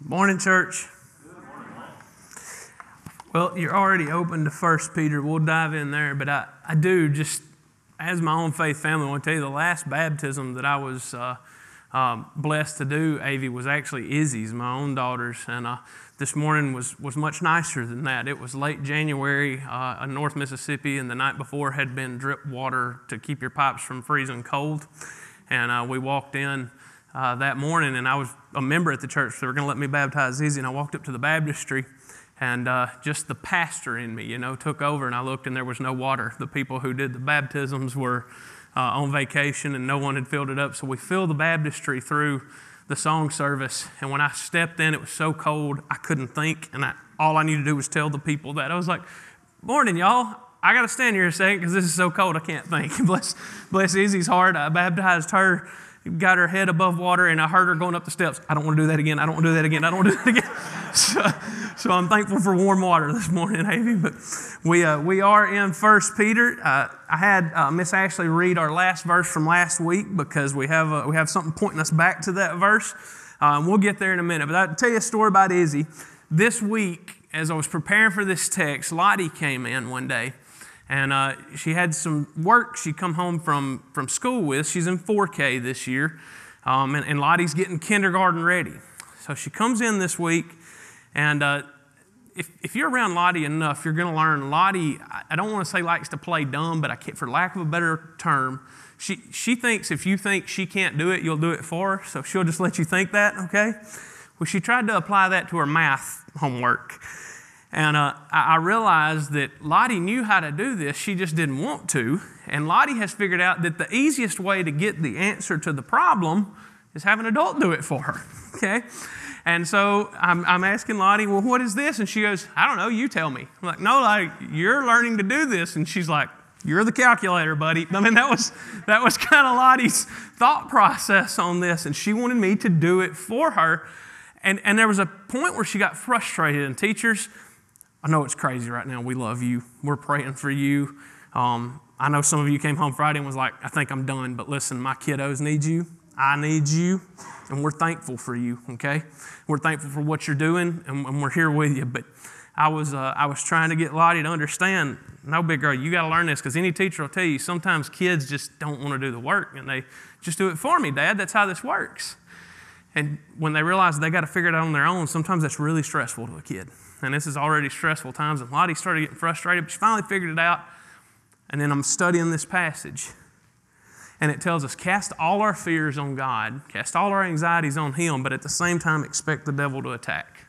Morning, church. Well, you're already open to First Peter. We'll dive in there, but I, I do just, as my own faith family, I want to tell you the last baptism that I was uh, um, blessed to do, Avi, was actually Izzy's, my own daughter's, and uh, this morning was, was much nicer than that. It was late January uh, in North Mississippi, and the night before had been drip water to keep your pipes from freezing cold, and uh, we walked in uh, that morning, and I was a member at the church. So they were going to let me baptize Izzy, and I walked up to the baptistry, and uh, just the pastor in me, you know, took over, and I looked, and there was no water. The people who did the baptisms were uh, on vacation, and no one had filled it up. So we filled the baptistry through the song service, and when I stepped in, it was so cold I couldn't think, and I, all I needed to do was tell the people that I was like, "Morning, y'all." I got to stand here a second because this is so cold I can't think. bless, bless Izzy's heart. I baptized her got her head above water, and I heard her going up the steps. I don't want to do that again. I don't want to do that again. I don't want to do that again. So, so I'm thankful for warm water this morning, Amy. But we, uh, we are in First Peter. Uh, I had uh, Miss Ashley read our last verse from last week because we have, uh, we have something pointing us back to that verse. Um, we'll get there in a minute. But I'll tell you a story about Izzy. This week, as I was preparing for this text, Lottie came in one day and uh, she had some work she come home from, from school with. She's in 4K this year, um, and, and, Lottie's getting kindergarten ready. So she comes in this week, and uh, if, if you're around Lottie enough, you're going to learn Lottie, I don't want to say likes to play dumb, but I can't, for lack of a better term, she, she thinks if you think she can't do it, you'll do it for her. So she'll just let you think that, okay? Well, she tried to apply that to her math homework. And uh, I realized that Lottie knew how to do this, she just didn't want to. And Lottie has figured out that the easiest way to get the answer to the problem is have an adult do it for her. Okay? And so I'm, I'm, asking Lottie, well, what is this? And she goes, I don't know, you tell me. I'm like, no, Lottie, you're learning to do this. And she's like, you're the calculator, buddy. I mean, that was, that was kind of Lottie's thought process on this. And she wanted me to do it for her. And, and there was a point where she got frustrated. And teachers, I know it's crazy right now. We love you. We're praying for you. Um, I know some of you came home Friday and was like, I think I'm done, but listen, my kiddos need you. I need you, and we're thankful for you, okay? We're thankful for what you're doing, and, and we're here with you. But I was, uh, I was trying to get Lottie to understand no, big girl, you got to learn this because any teacher will tell you sometimes kids just don't want to do the work, and they just do it for me, Dad. That's how this works. And when they realize they got to figure it out on their own, sometimes that's really stressful to a kid and this is already stressful times. And Lottie started getting frustrated, but she finally figured it out. And then I'm studying this passage. And it tells us cast all our fears on God, cast all our anxieties on Him, but at the same time expect the devil to attack.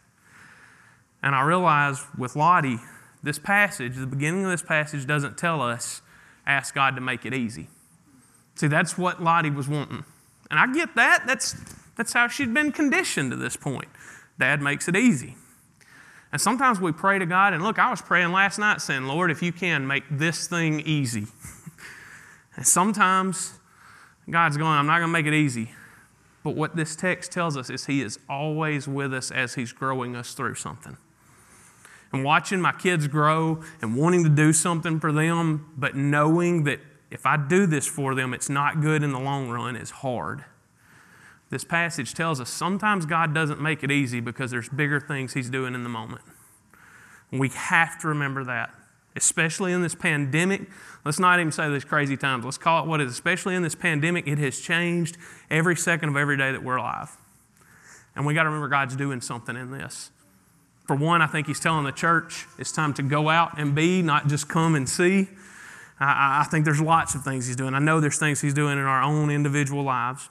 And I realize with Lottie, this passage, the beginning of this passage doesn't tell us ask God to make it easy. See, that's what Lottie was wanting. And I get that. That's, that's how she'd been conditioned to this point. Dad makes it easy. And sometimes we pray to God, and look, I was praying last night saying, Lord, if you can, make this thing easy. and sometimes God's going, I'm not going to make it easy. But what this text tells us is He is always with us as He's growing us through something. And watching my kids grow and wanting to do something for them, but knowing that if I do this for them, it's not good in the long run is hard. This passage tells us sometimes God doesn't make it easy because there's bigger things He's doing in the moment. We have to remember that, especially in this pandemic. Let's not even say these crazy times. Let's call it what it is. Especially in this pandemic, it has changed every second of every day that we're alive. And we got to remember God's doing something in this. For one, I think He's telling the church it's time to go out and be, not just come and see. I, I think there's lots of things He's doing. I know there's things He's doing in our own individual lives.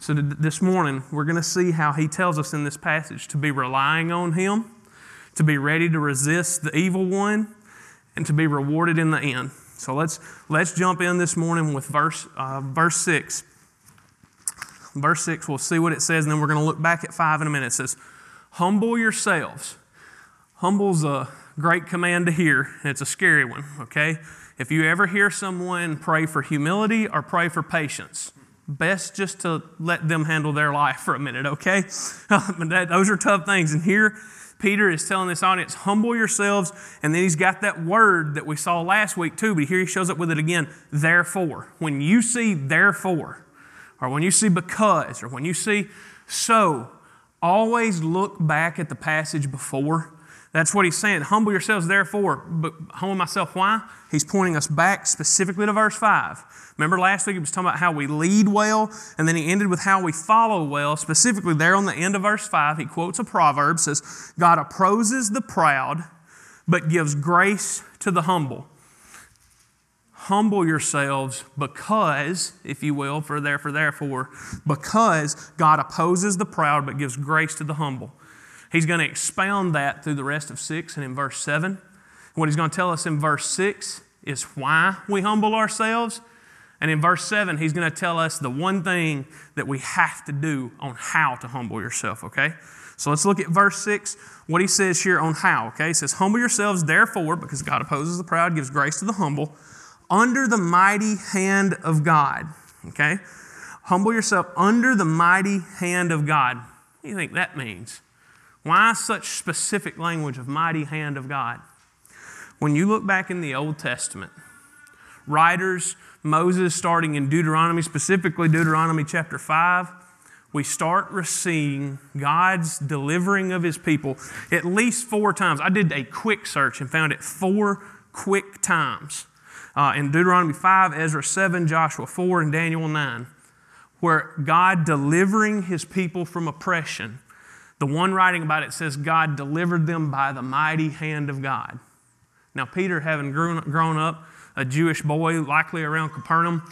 So this morning, we're going to see how he tells us in this passage to be relying on him, to be ready to resist the evil one, and to be rewarded in the end. So let's, let's jump in this morning with verse, uh, verse 6. Verse 6, we'll see what it says, and then we're going to look back at 5 in a minute. It says, Humble yourselves. Humble's a great command to hear, and it's a scary one, okay? If you ever hear someone pray for humility or pray for patience, best just to let them handle their life for a minute, okay? Um, that, those are tough things. And here, Peter is telling this audience, humble yourselves. And then he's got that word that we saw last week too, but here he shows up with it again, therefore. When you see therefore, or when you see because, or when you see so, always look back at the passage before. That's what he's saying. Humble yourselves, therefore. But humble myself, why? He's pointing us back specifically to verse 5. Remember last week he was talking about how we lead well, and then he ended with how we follow well. Specifically, there on the end of verse 5, he quotes a proverb says, God opposes the proud, but gives grace to the humble. Humble yourselves because, if you will, for therefore, therefore, because God opposes the proud, but gives grace to the humble. He's going to expound that through the rest of 6 and in verse 7. What he's going to tell us in verse 6 is why we humble ourselves. And in verse 7, he's going to tell us the one thing that we have to do on how to humble yourself, okay? So let's look at verse 6, what he says here on how, okay? He says, Humble yourselves, therefore, because God opposes the proud, gives grace to the humble, under the mighty hand of God, okay? Humble yourself under the mighty hand of God. What do you think that means? Why such specific language of mighty hand of God? When you look back in the Old Testament, writers, Moses starting in Deuteronomy, specifically Deuteronomy chapter 5, we start seeing God's delivering of his people at least four times. I did a quick search and found it four quick times uh, in Deuteronomy 5, Ezra 7, Joshua 4, and Daniel 9, where God delivering his people from oppression the one writing about it says God delivered them by the mighty hand of God. Now, Peter, having grown, up a Jewish boy, likely around Capernaum,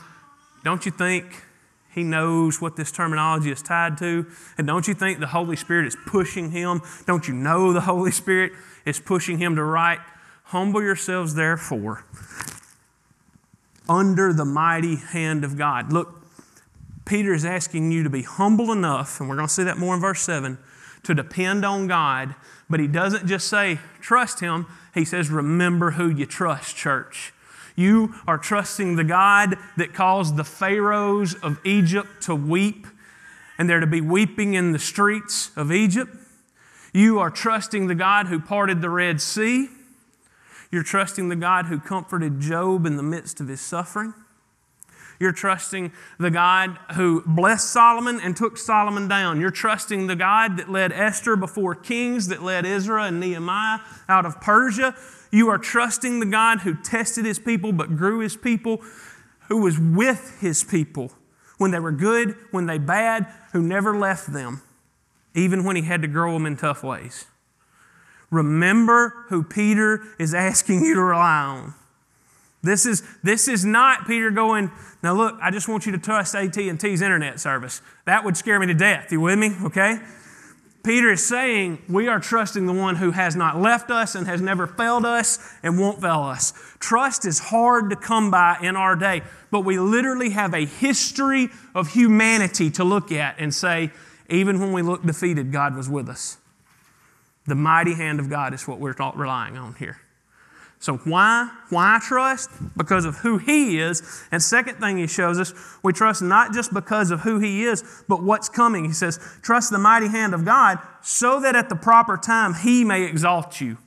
don't you think he knows what this terminology is tied to? And don't you think the Holy Spirit is pushing him? Don't you know the Holy Spirit is pushing him to write, Humble yourselves, therefore, under the mighty hand of God? Look, Peter is asking you to be humble enough, and we're going to see that more in verse 7, to depend on God, but he doesn't just say, trust him. He says, remember who you trust, church. You are trusting the God that caused the pharaohs of Egypt to weep and there to be weeping in the streets of Egypt. You are trusting the God who parted the Red Sea. You're trusting the God who comforted Job in the midst of his suffering. You're trusting the God who blessed Solomon and took Solomon down. You're trusting the God that led Esther before kings, that led Ezra and Nehemiah out of Persia. You are trusting the God who tested his people but grew his people, who was with his people when they were good, when they bad, who never left them, even when he had to grow them in tough ways. Remember who Peter is asking you to rely on. This is, this is not Peter going, now look, I just want you to trust AT&T's internet service. That would scare me to death. You with me? Okay? Peter is saying we are trusting the one who has not left us and has never failed us and won't fail us. Trust is hard to come by in our day, but we literally have a history of humanity to look at and say, even when we look defeated, God was with us. The mighty hand of God is what we're relying on here. So why? Why trust? Because of who he is. And second thing he shows us, we trust not just because of who he is, but what's coming. He says, trust the mighty hand of God so that at the proper time he may exalt you.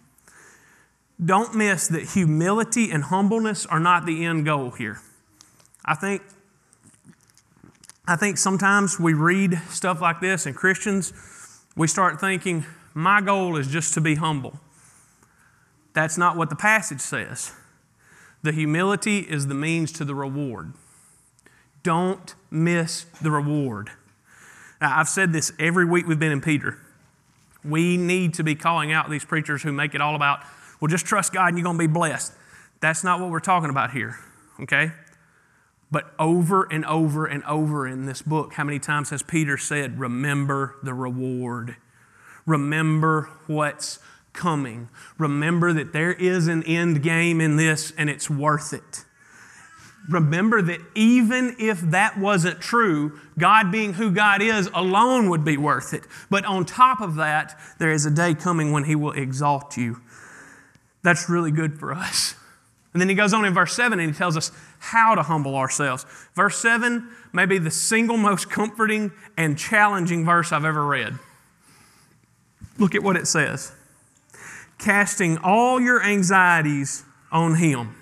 Don't miss that humility and humbleness are not the end goal here. I think I think sometimes we read stuff like this and Christians we start thinking my goal is just to be humble. That's not what the passage says. The humility is the means to the reward. Don't miss the reward. Now, I've said this every week we've been in Peter. We need to be calling out these preachers who make it all about, well, just trust God and you're going to be blessed. That's not what we're talking about here, okay? But over and over and over in this book, how many times has Peter said, remember the reward? Remember what's coming. Remember that there is an end game in this and it's worth it. Remember that even if that wasn't true, God being who God is alone would be worth it. But on top of that, there is a day coming when He will exalt you. That's really good for us. And then he goes on in verse 7 and he tells us how to humble ourselves. Verse 7 may be the single most comforting and challenging verse I've ever read. Look at what it says casting all your anxieties on Him.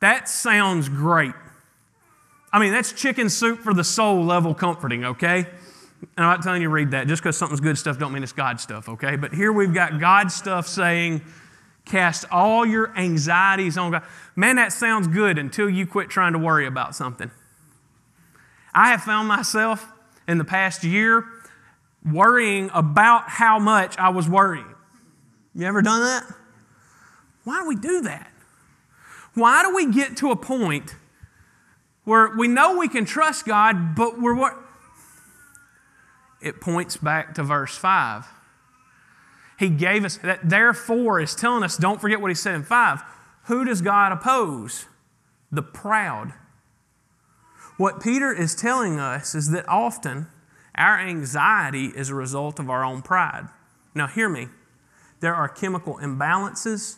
That sounds great. I mean, that's chicken soup for the soul level comforting, okay? And I'm not telling you to read that. Just because something's good stuff don't mean it's God stuff, okay? But here we've got God stuff saying, cast all your anxieties on God. Man, that sounds good until you quit trying to worry about something. I have found myself in the past year worrying about how much I was worrying. You ever done that? Why do we do that? Why do we get to a point where we know we can trust God, but we're what? It points back to verse 5. He gave us that, therefore, is telling us, don't forget what he said in 5. Who does God oppose? The proud. What Peter is telling us is that often our anxiety is a result of our own pride. Now, hear me. There are chemical imbalances.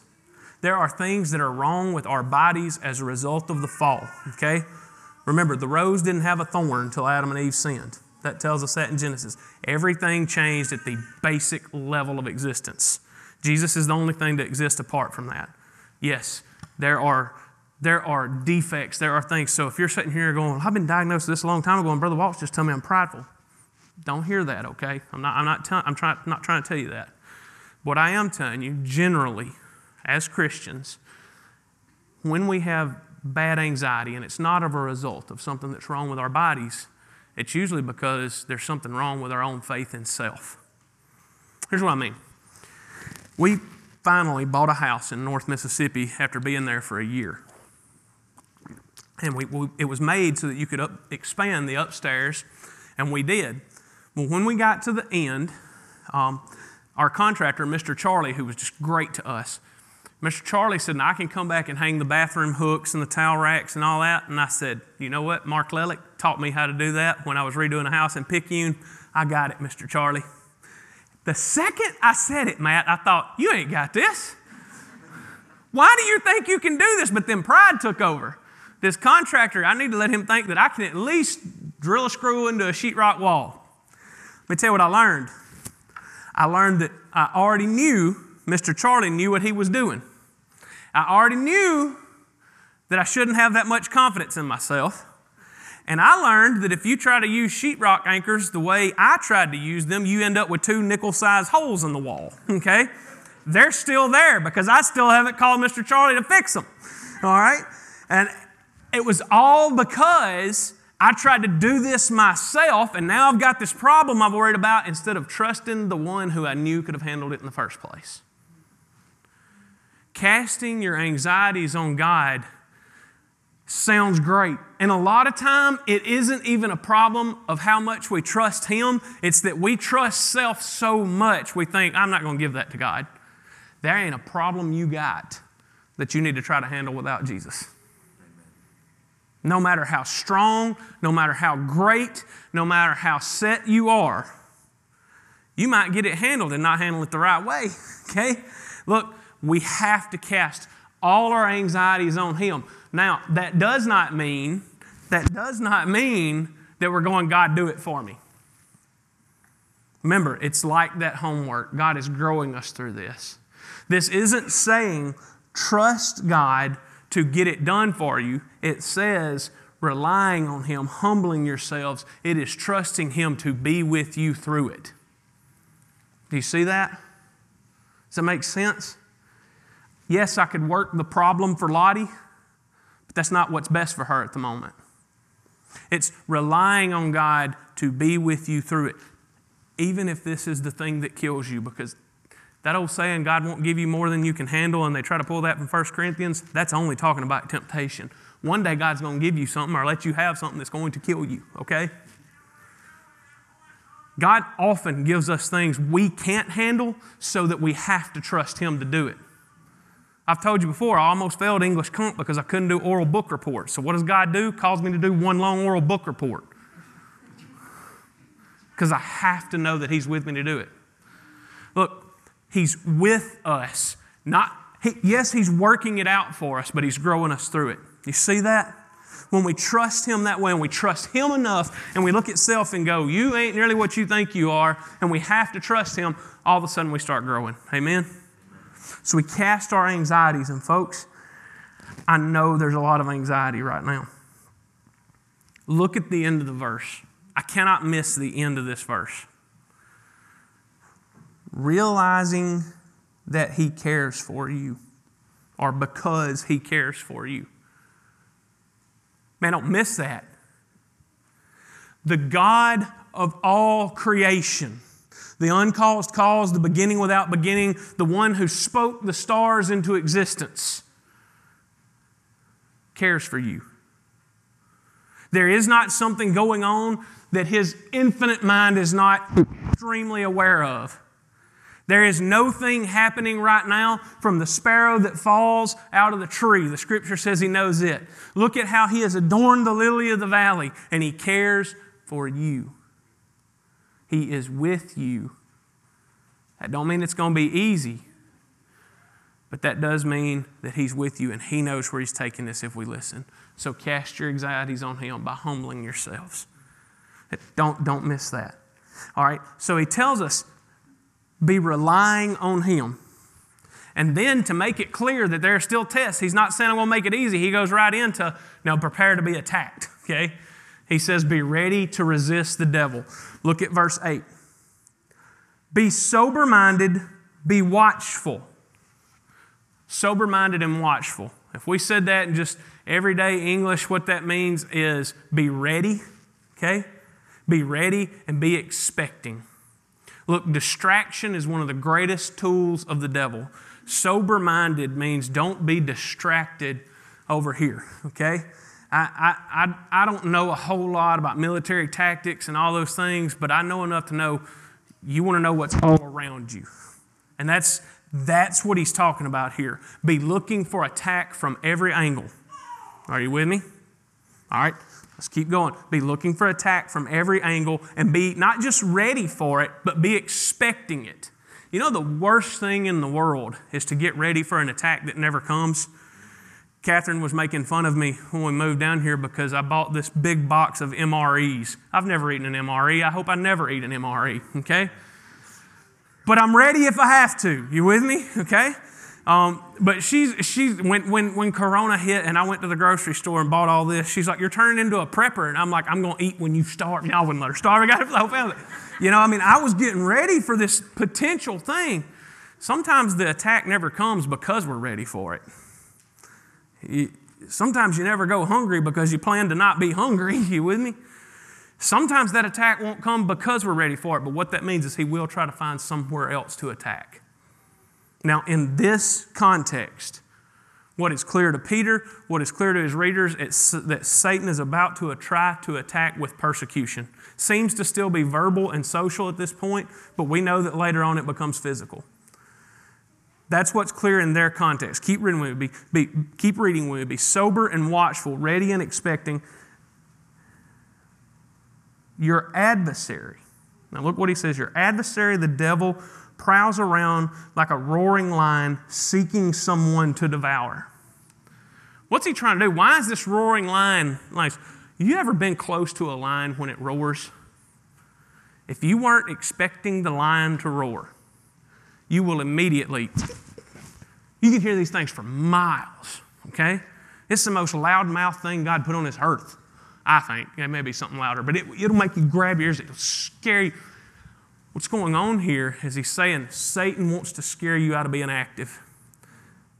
There are things that are wrong with our bodies as a result of the fall, okay? Remember, the rose didn't have a thorn until Adam and Eve sinned. That tells us that in Genesis. Everything changed at the basic level of existence. Jesus is the only thing that exists apart from that. Yes, there are there are defects, there are things. So if you're sitting here going, I've been diagnosed with this a long time ago, and Brother Waltz just told me I'm prideful. Don't hear that, okay? I'm not, I'm not, I'm try, not trying to tell you that. What I am telling you, generally, as Christians, when we have bad anxiety and it's not of a result of something that's wrong with our bodies, it's usually because there's something wrong with our own faith in self. Here's what I mean. We finally bought a house in North Mississippi after being there for a year. And we, we, it was made so that you could up, expand the upstairs, and we did. Well, when we got to the end, um, our contractor, Mr. Charlie, who was just great to us, Mr. Charlie said, I can come back and hang the bathroom hooks and the towel racks and all that. And I said, You know what? Mark Lelick taught me how to do that when I was redoing a house in Picayune. I got it, Mr. Charlie. The second I said it, Matt, I thought, You ain't got this. Why do you think you can do this? But then pride took over. This contractor, I need to let him think that I can at least drill a screw into a sheetrock wall. Let me tell you what I learned. I learned that I already knew Mr. Charlie knew what he was doing. I already knew that I shouldn't have that much confidence in myself. And I learned that if you try to use sheetrock anchors the way I tried to use them, you end up with two nickel sized holes in the wall. Okay? They're still there because I still haven't called Mr. Charlie to fix them. All right? And it was all because I tried to do this myself, and now I've got this problem I'm worried about instead of trusting the one who I knew could have handled it in the first place. Casting your anxieties on God sounds great. And a lot of time, it isn't even a problem of how much we trust Him. It's that we trust self so much, we think, I'm not going to give that to God. There ain't a problem you got that you need to try to handle without Jesus. No matter how strong, no matter how great, no matter how set you are, you might get it handled and not handle it the right way. Okay? Look, we have to cast all our anxieties on Him. Now, that does not mean, that does not mean that we're going, God, do it for me. Remember, it's like that homework. God is growing us through this. This isn't saying trust God to get it done for you. It says relying on Him, humbling yourselves. It is trusting Him to be with you through it. Do you see that? Does that make sense? Yes, I could work the problem for Lottie, but that's not what's best for her at the moment. It's relying on God to be with you through it, even if this is the thing that kills you, because that old saying, God won't give you more than you can handle, and they try to pull that from 1 Corinthians, that's only talking about temptation. One day God's going to give you something or let you have something that's going to kill you, okay? God often gives us things we can't handle so that we have to trust Him to do it. I've told you before, I almost failed English comp because I couldn't do oral book reports. So what does God do? Calls me to do one long oral book report. Because I have to know that He's with me to do it. Look, He's with us. Not he, yes, He's working it out for us, but He's growing us through it. You see that? When we trust Him that way and we trust Him enough and we look at self and go, You ain't nearly what you think you are, and we have to trust Him, all of a sudden we start growing. Amen? So we cast our anxieties, and folks, I know there's a lot of anxiety right now. Look at the end of the verse. I cannot miss the end of this verse. Realizing that He cares for you, or because He cares for you. Man, don't miss that. The God of all creation, the uncaused cause, the beginning without beginning, the one who spoke the stars into existence, cares for you. There is not something going on that his infinite mind is not extremely aware of. There is no thing happening right now from the sparrow that falls out of the tree. The scripture says he knows it. Look at how he has adorned the lily of the valley, and he cares for you. He is with you. That don't mean it's going to be easy, but that does mean that he's with you and he knows where he's taking us if we listen. So cast your anxieties on him by humbling yourselves. Don't, don't miss that. All right, so he tells us be relying on him. And then to make it clear that there are still tests, he's not saying I'm going to make it easy. He goes right into, now prepare to be attacked. Okay? He says, be ready to resist the devil. Look at verse 8. Be sober minded, be watchful. Sober minded and watchful. If we said that in just everyday English, what that means is be ready, okay? Be ready and be expecting. Look, distraction is one of the greatest tools of the devil. Sober minded means don't be distracted over here, okay? I, I, I don't know a whole lot about military tactics and all those things, but I know enough to know you want to know what's all around you. And that's, that's what he's talking about here. Be looking for attack from every angle. Are you with me? All right. Let's keep going. Be looking for attack from every angle and be not just ready for it, but be expecting it. You know, the worst thing in the world is to get ready for an attack that never comes. Catherine was making fun of me when we moved down here because I bought this big box of MREs. I've never eaten an MRE. I hope I never eat an MRE, okay? But I'm ready if I have to. You with me? Okay? Um, but she's, when, when, when Corona hit and I went to the grocery store and bought all this, she's like, You're turning into a prepper. And I'm like, I'm going to eat when you starve. Y'all wouldn't let her starve. I got it for the whole family. You know, I mean, I was getting ready for this potential thing. Sometimes the attack never comes because we're ready for it. sometimes you never go hungry because you plan to not be hungry. You with me? Sometimes that attack won't come because we're ready for it, but what that means is he will try to find somewhere else to attack. Now, in this context, what is clear to Peter, what is clear to his readers, it's that Satan is about to try to attack with persecution. Seems to still be verbal and social at this point, but we know that later on it becomes physical. That's what's clear in their context. Keep reading with me. Be, be, keep reading with me. Be sober and watchful, ready and expecting. Your adversary. Now look what he says. Your adversary, the devil, prowls around like a roaring lion seeking someone to devour. What's he trying to do? Why is this roaring lion like? You ever been close to a lion when it roars? If you weren't expecting the lion to roar, you will immediately, you can hear these things for miles, okay? It's the most loudmouth thing God put on this earth, I think. It may be something louder, but it, it'll make you grab your ears, it'll scare you. What's going on here is he's saying Satan wants to scare you out of being active.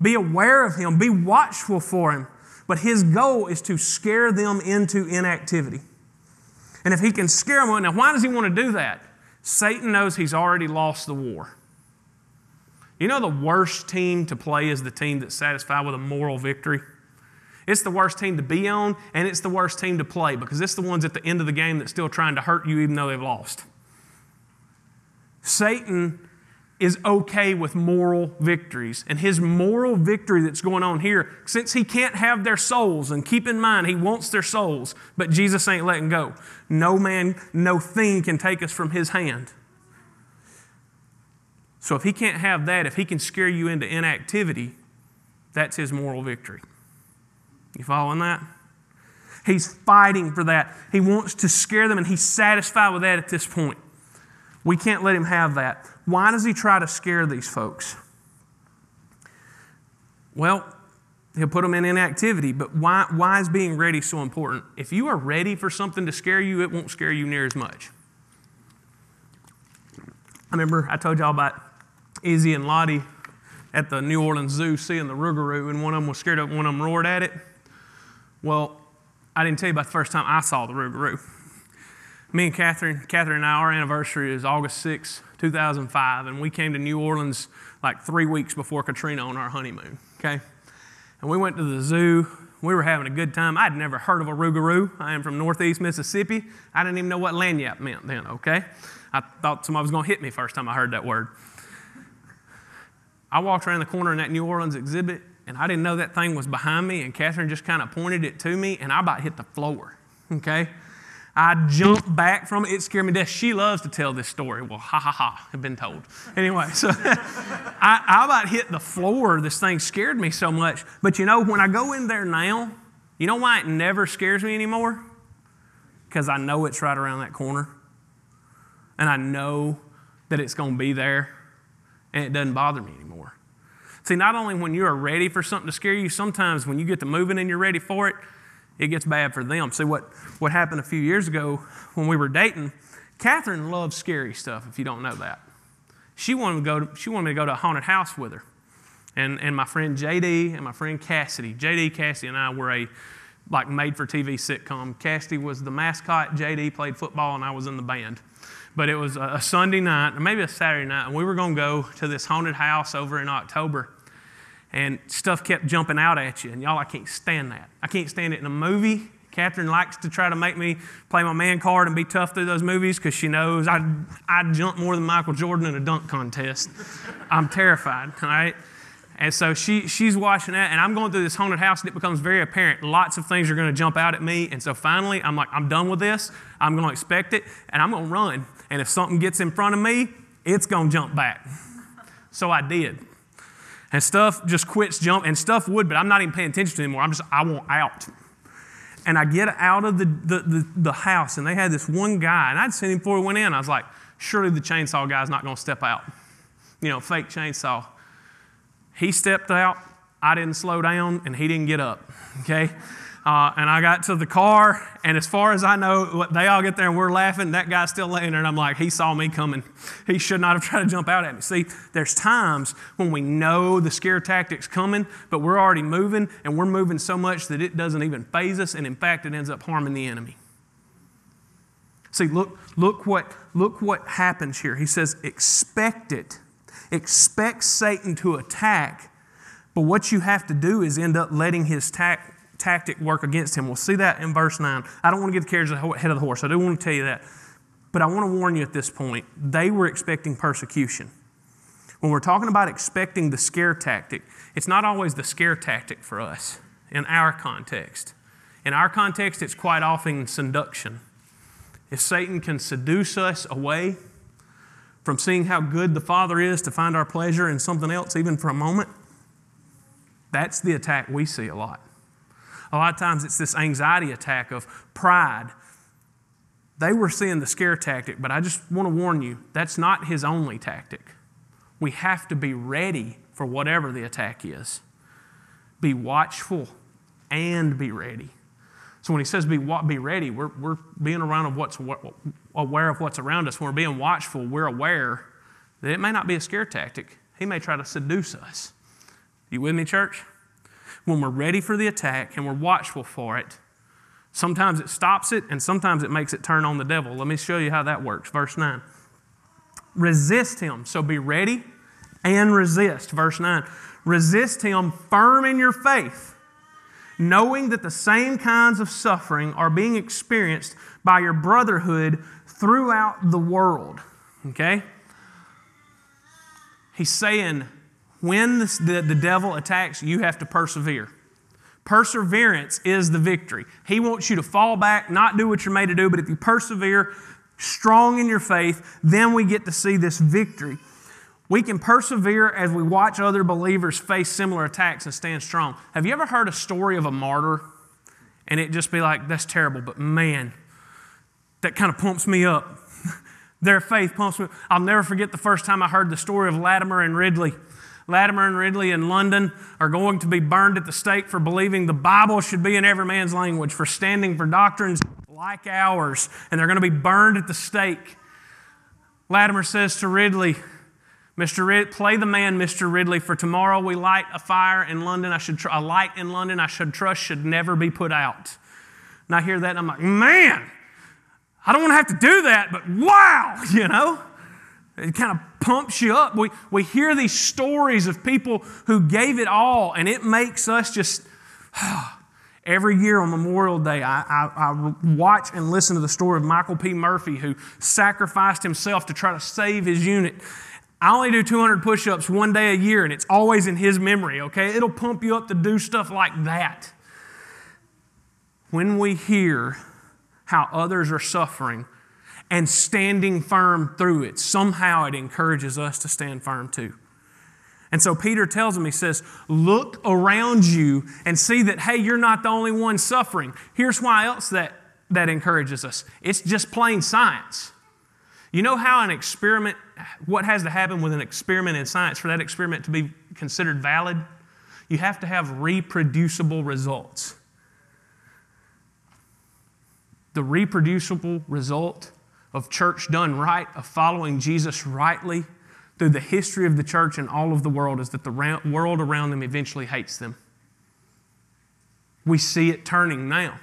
Be aware of him, be watchful for him. But his goal is to scare them into inactivity. And if he can scare them, now why does he want to do that? Satan knows he's already lost the war. You know, the worst team to play is the team that's satisfied with a moral victory. It's the worst team to be on, and it's the worst team to play because it's the ones at the end of the game that's still trying to hurt you even though they've lost. Satan is okay with moral victories. And his moral victory that's going on here, since he can't have their souls, and keep in mind, he wants their souls, but Jesus ain't letting go. No man, no thing can take us from his hand. So if he can't have that, if he can scare you into inactivity, that's his moral victory. You following that? He's fighting for that. He wants to scare them, and he's satisfied with that at this point. We can't let him have that. Why does he try to scare these folks? Well, He'll put them in inactivity. But why, why is being ready so important? If you are ready for something to scare you, it won't scare you near as much. I remember I told y'all about Izzy and Lottie at the New Orleans Zoo seeing the rougarou, and one of them was scared of it, one of them roared at it. Well, I didn't tell you about the first time I saw the rougarou. Me and Catherine, Catherine and I, our anniversary is August 6, 2005, and we came to New Orleans like three weeks before Katrina on our honeymoon, okay? And we went to the zoo. We were having a good time. I'd never heard of a rougarou. I am from Northeast Mississippi. I didn't even know what lagniappe meant then, okay? I thought somebody was going to hit me first time I heard that word. I walked around the corner in that New Orleans exhibit, and I didn't know that thing was behind me, and Catherine just kind of pointed it to me, and I about hit the floor, okay? I jumped back from it. It scared me to death. She loves to tell this story. Well, ha ha ha, I've been told. Anyway, so I, I about hit the floor. This thing scared me so much. But you know, when I go in there now, you know why it never scares me anymore? Because I know it's right around that corner. And I know that it's going to be there and it doesn't bother me anymore. See, not only when you are ready for something to scare you, sometimes when you get to moving and you're ready for it, it gets bad for them. See, what, what happened a few years ago when we were dating, Catherine loves scary stuff, if you don't know that. She wanted, to go to, she wanted me to go to a haunted house with her. And, and my friend JD and my friend Cassidy. JD, Cassidy, and I were a like made for TV sitcom. Cassidy was the mascot, JD played football, and I was in the band. But it was a Sunday night, or maybe a Saturday night, and we were going to go to this haunted house over in October. And stuff kept jumping out at you. And y'all, I can't stand that. I can't stand it in a movie. Catherine likes to try to make me play my man card and be tough through those movies because she knows I, I jump more than Michael Jordan in a dunk contest. I'm terrified, all right? And so she, she's watching that, and I'm going through this haunted house, and it becomes very apparent. Lots of things are going to jump out at me. And so finally, I'm like, I'm done with this. I'm going to expect it, and I'm going to run. And if something gets in front of me, it's going to jump back. So I did. And stuff just quits jump, and stuff would, but I'm not even paying attention to anymore. I'm just, I want out. And I get out of the, the, the, the house, and they had this one guy, and I'd seen him before he went in. I was like, surely the chainsaw guy's not going to step out. You know, fake chainsaw. He stepped out. I didn't slow down, and he didn't get up. Okay? Uh, and I got to the car, and as far as I know, they all get there and we're laughing. That guy's still laying there, and I'm like, he saw me coming. He should not have tried to jump out at me. See, there's times when we know the scare tactic's coming, but we're already moving, and we're moving so much that it doesn't even faze us, and in fact, it ends up harming the enemy. See, look, look what, look what happens here. He says, expect it. Expect Satan to attack, but what you have to do is end up letting his tact tactic work against him. We'll see that in verse 9. I don't want to get the carriage ahead of the horse. I do want to tell you that. But I want to warn you at this point they were expecting persecution. When we're talking about expecting the scare tactic, it's not always the scare tactic for us in our context. In our context, it's quite often seduction. If Satan can seduce us away from seeing how good the Father is to find our pleasure in something else, even for a moment, that's the attack we see a lot. A lot of times it's this anxiety attack of pride. They were seeing the scare tactic, but I just want to warn you that's not his only tactic. We have to be ready for whatever the attack is. Be watchful and be ready. So when he says be, be ready, we're, we're being around of what's aware of what's around us. When we're being watchful, we're aware that it may not be a scare tactic. He may try to seduce us. You with me, church? When we're ready for the attack and we're watchful for it, sometimes it stops it and sometimes it makes it turn on the devil. Let me show you how that works. Verse 9. Resist him. So be ready and resist. Verse 9. Resist him firm in your faith, knowing that the same kinds of suffering are being experienced by your brotherhood throughout the world. Okay? He's saying, when the, the, devil attacks, you have to persevere. Perseverance is the victory. He wants you to fall back, not do what you're made to do, but if you persevere, strong in your faith, then we get to see this victory. We can persevere as we watch other believers face similar attacks and stand strong. Have you ever heard a story of a martyr and it just be like, that's terrible, but man, that kind of pumps me up. Their faith pumps me. Up. I'll never forget the first time I heard the story of Latimer and Ridley. Latimer and Ridley in London are going to be burned at the stake for believing the Bible should be in every man's language, for standing for doctrines like ours, and they're going to be burned at the stake. Latimer says to Ridley, Mr. Rid- play the man, Mr. Ridley, for tomorrow we light a fire in London. I should tr- a light in London I should trust should never be put out. And I hear that and I'm like, man, I don't want to have to do that, but wow, you know? It kind of pumps you up. We, we hear these stories of people who gave it all, and it makes us just. Every year on Memorial Day, I, I, I, watch and listen to the story of Michael P. Murphy, who sacrificed himself to try to save his unit. I only do 200 push ups one day a year, and it's always in his memory, okay? It'll pump you up to do stuff like that. When we hear how others are suffering and standing firm through it, somehow it encourages us to stand firm too. And so Peter tells him, he says, Look around you and see that, hey, you're not the only one suffering. Here's why else that, that encourages us it's just plain science. You know how an experiment, what has to happen with an experiment in science for that experiment to be considered valid? You have to have reproducible results. The reproducible result of church done right, of following Jesus rightly through the history of the church and all of the world, is that the world around them eventually hates them. We see it turning now.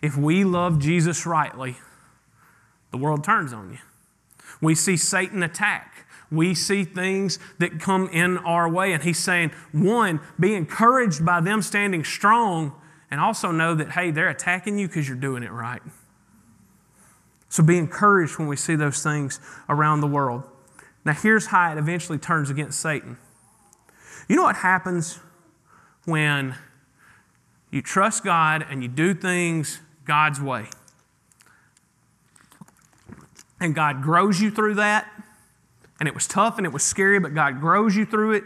If we love Jesus rightly, the world turns on you. We see Satan attack. We see things that come in our way. And he's saying, one, be encouraged by them standing strong, and also know that, hey, they're attacking you because you're doing it right. So be encouraged when we see those things around the world. Now, here's how it eventually turns against Satan. You know what happens when you trust God and you do things God's way? and God grows you through that. And it was tough and it was scary, but God grows you through it.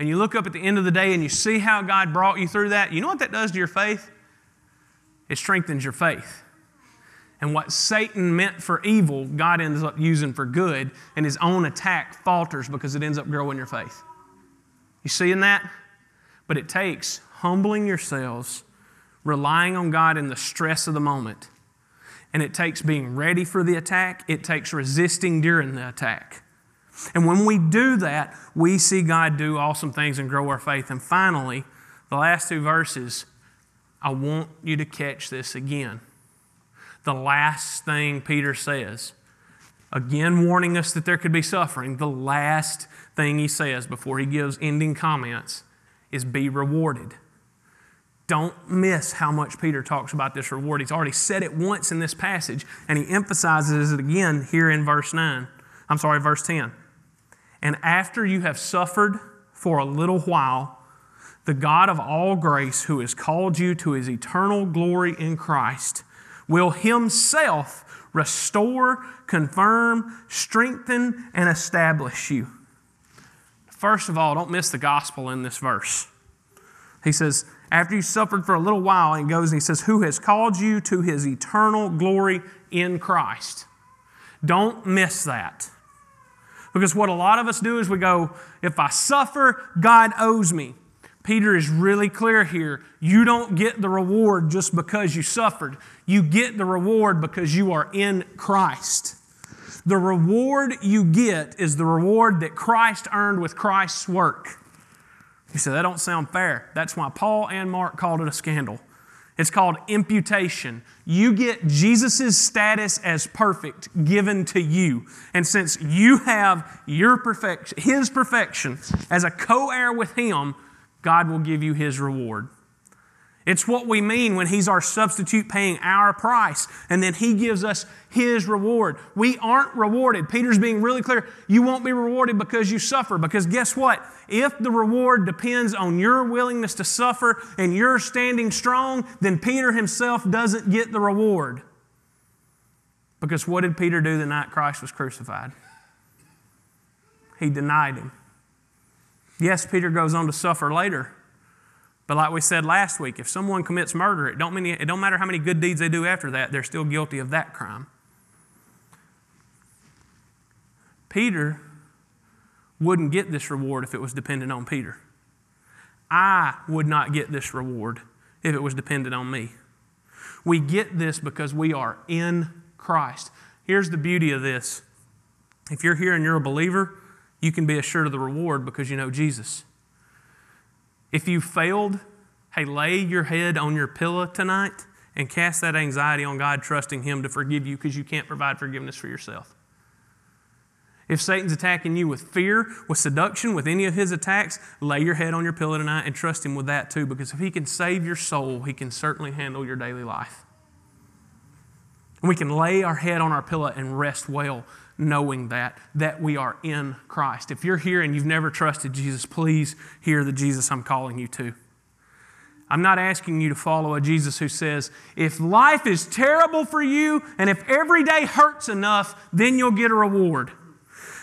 And you look up at the end of the day and you see how God brought you through that. You know what that does to your faith? It strengthens your faith. And what Satan meant for evil, God ends up using for good, and his own attack falters because it ends up growing your faith. You seeing that? But it takes humbling yourselves, relying on God in the stress of the moment, and it takes being ready for the attack, it takes resisting during the attack. And when we do that, we see God do awesome things and grow our faith. And finally, the last two verses, I want you to catch this again. The last thing Peter says, again warning us that there could be suffering, the last thing he says before he gives ending comments is be rewarded. Don't miss how much Peter talks about this reward. He's already said it once in this passage, and he emphasizes it again here in verse 9. I'm sorry, verse 10. And after you have suffered for a little while, the God of all grace, who has called you to his eternal glory in Christ, will himself restore, confirm, strengthen, and establish you. First of all, don't miss the gospel in this verse. He says, after you suffered for a little while, and goes and he says, Who has called you to his eternal glory in Christ? Don't miss that. Because what a lot of us do is we go, If I suffer, God owes me. Peter is really clear here. You don't get the reward just because you suffered, you get the reward because you are in Christ. The reward you get is the reward that Christ earned with Christ's work. He said, That don't sound fair. That's why Paul and Mark called it a scandal. It's called imputation. You get Jesus' status as perfect given to you. And since you have your perfection, his perfection as a co-heir with him, God will give you his reward. It's what we mean when He's our substitute paying our price, and then He gives us His reward. We aren't rewarded. Peter's being really clear. You won't be rewarded because you suffer, because guess what? If the reward depends on your willingness to suffer and you're standing strong, then Peter himself doesn't get the reward. Because what did Peter do the night Christ was crucified? He denied Him. Yes, Peter goes on to suffer later. But like we said last week, if someone commits murder, it don't, mean, it don't matter how many good deeds they do after that, they're still guilty of that crime. Peter wouldn't get this reward if it was dependent on Peter. I would not get this reward if it was dependent on me. We get this because we are in Christ. Here's the beauty of this if you're here and you're a believer, you can be assured of the reward because you know Jesus. If you failed, hey, lay your head on your pillow tonight and cast that anxiety on God, trusting Him to forgive you because you can't provide forgiveness for yourself. If Satan's attacking you with fear, with seduction, with any of his attacks, lay your head on your pillow tonight and trust him with that too, because if he can save your soul, he can certainly handle your daily life. And we can lay our head on our pillow and rest well, knowing that, that we are in Christ. If you're here and you've never trusted Jesus, please hear the Jesus I'm calling you to. I'm not asking you to follow a Jesus who says, if life is terrible for you and if every day hurts enough, then you'll get a reward.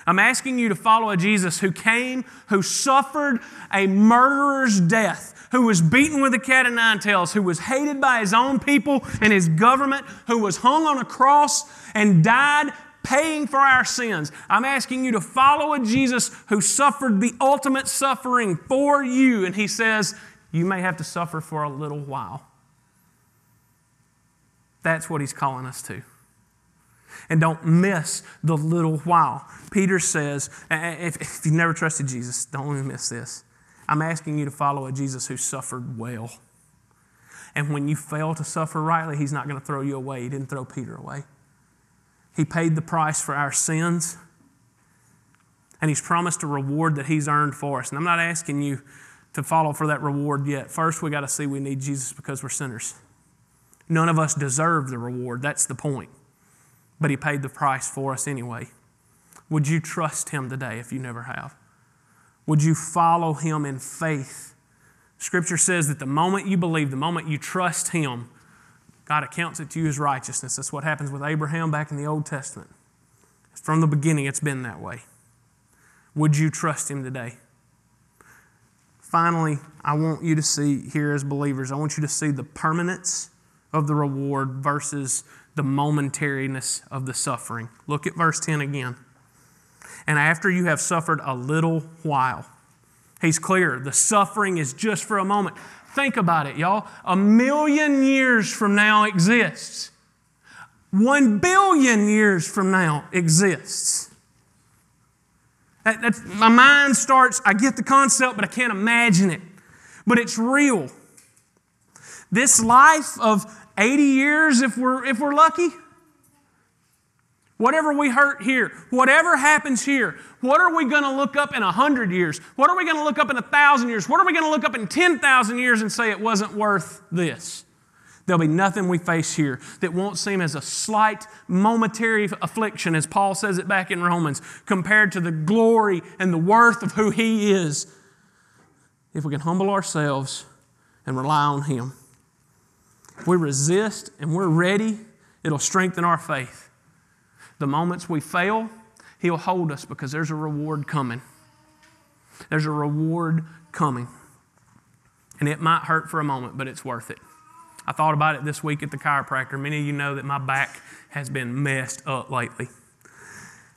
I'm asking you to follow a Jesus who came, who suffered a murderer's death, who was beaten with a cat of nine tails, who was hated by his own people and his government, who was hung on a cross and died paying for our sins. I'm asking you to follow a Jesus who suffered the ultimate suffering for you. And he says, You may have to suffer for a little while. That's what he's calling us to and don't miss the little while. Peter says, if, if you've never trusted Jesus, don't even miss this. I'm asking you to follow a Jesus who suffered well. And when you fail to suffer rightly, he's not going to throw you away. He didn't throw Peter away. He paid the price for our sins, and he's promised a reward that he's earned for us. And I'm not asking you to follow for that reward yet. First, we got to see we need Jesus because we're sinners. None of us deserve the reward. That's the point but He paid the price for us anyway. Would you trust Him today if you never have? Would you follow Him in faith? Scripture says that the moment you believe, the moment you trust Him, God accounts it to you as righteousness. That's what happens with Abraham back in the Old Testament. From the beginning, it's been that way. Would you trust Him today? Finally, I want you to see here as believers, I want you to see the permanence of the reward versus the momentariness of the suffering. Look at verse 10 again. And after you have suffered a little while, he's clear, the suffering is just for a moment. Think about it, y'all. A million years from now exists. One billion years from now exists. That, my mind starts, I get the concept, but I can't imagine it. But it's real. This life of 80 years if we're, if we're lucky. Whatever we hurt here, whatever happens here, what are we going to look up in 100 years? What are we going to look up in 1,000 years? What are we going to look up in 10,000 years and say it wasn't worth this? There'll be nothing we face here that won't seem as a slight momentary affliction, as Paul says it back in Romans, compared to the glory and the worth of who He is. If we can humble ourselves and rely on Him. If we resist and we're ready, it'll strengthen our faith. The moments we fail, He'll hold us because there's a reward coming. There's a reward coming. And it might hurt for a moment, but it's worth it. I thought about it this week at the chiropractor. Many of you know that my back has been messed up lately.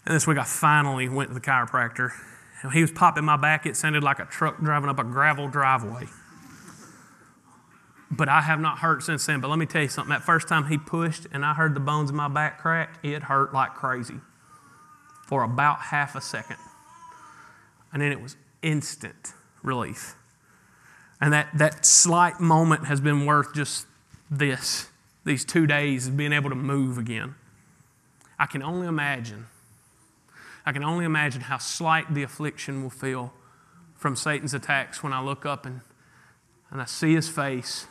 And this week I finally went to the chiropractor. And he was popping my back. It sounded like a truck driving up a gravel driveway but I have not hurt since then. But let me tell you something. That first time he pushed and I heard the bones in my back crack, it hurt like crazy for about half a second. And then it was instant relief. And that, that slight moment has been worth just this, these two days of being able to move again. I can only imagine, I can only imagine how slight the affliction will feel from Satan's attacks when I look up and, and I see his face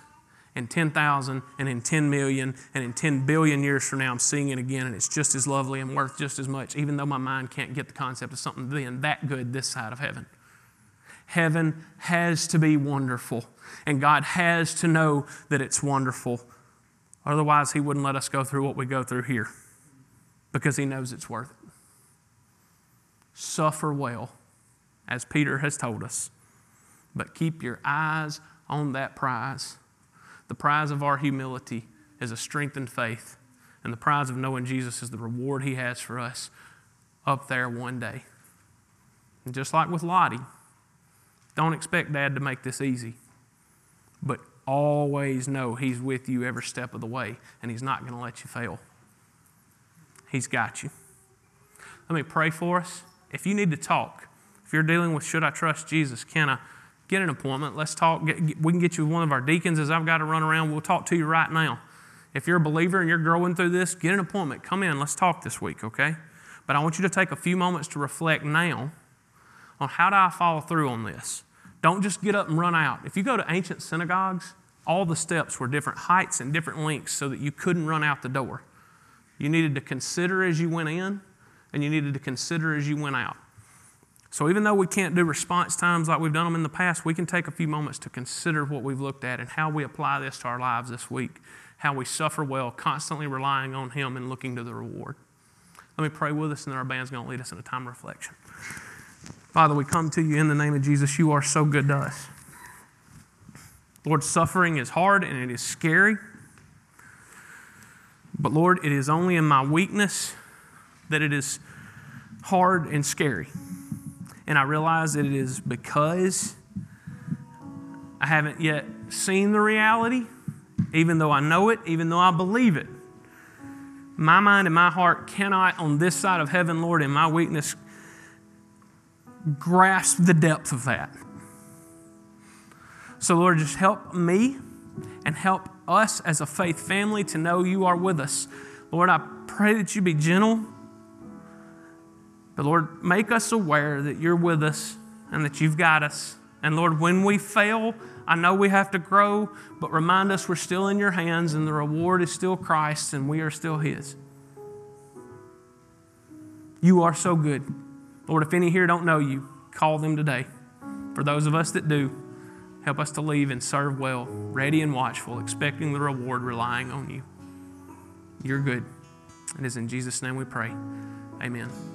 in 10,000 and in 10 million and in 10 billion years from now, I'm seeing it again and it's just as lovely and worth just as much, even though my mind can't get the concept of something being that good this side of heaven. Heaven has to be wonderful, and God has to know that it's wonderful. Otherwise, He wouldn't let us go through what we go through here because He knows it's worth it. Suffer well, as Peter has told us, but keep your eyes on that prize the prize of our humility is a strengthened faith, and the prize of knowing Jesus is the reward He has for us up there one day. And just like with Lottie, don't expect dad to make this easy. But always know he's with you every step of the way and he's not going to let you fail. He's got you. Let me pray for us. If you need to talk, if you're dealing with should I trust Jesus, can I get an appointment? Let's talk. Get, we can get you one of our deacons as I've got to run around. We'll talk to you right now. If you're a believer and you're growing through this, get an appointment. Come in. Let's talk this week, okay? But I want you to take a few moments to reflect now on how do I follow through on this. Don't just get up and run out. If you go to ancient synagogues, all the steps were different heights and different lengths so that you couldn't run out the door. You needed to consider as you went in, and you needed to consider as you went out. So, even though we can't do response times like we've done them in the past, we can take a few moments to consider what we've looked at and how we apply this to our lives this week, how we suffer well, constantly relying on Him and looking to the reward. Let me pray with us, and then our band's going to lead us in a time of reflection. Father, we come to you in the name of Jesus. You are so good to us. Lord, suffering is hard and it is scary. But Lord, it is only in my weakness that it is hard and scary. And I realize that it is because I haven't yet seen the reality, even though I know it, even though I believe it. My mind and my heart cannot, on this side of heaven, Lord, in my weakness, grasp the depth of that. So, Lord, just help me and help us as a faith family to know you are with us. Lord, I pray that you be gentle. But Lord, make us aware that you're with us and that you've got us. And Lord, when we fail, I know we have to grow, but remind us we're still in your hands and the reward is still Christ's and we are still His. You are so good. Lord, if any here don't know you, call them today. For those of us that do, help us to leave and serve well, ready and watchful, expecting the reward, relying on you. You're good. It is in Jesus' name we pray. Amen.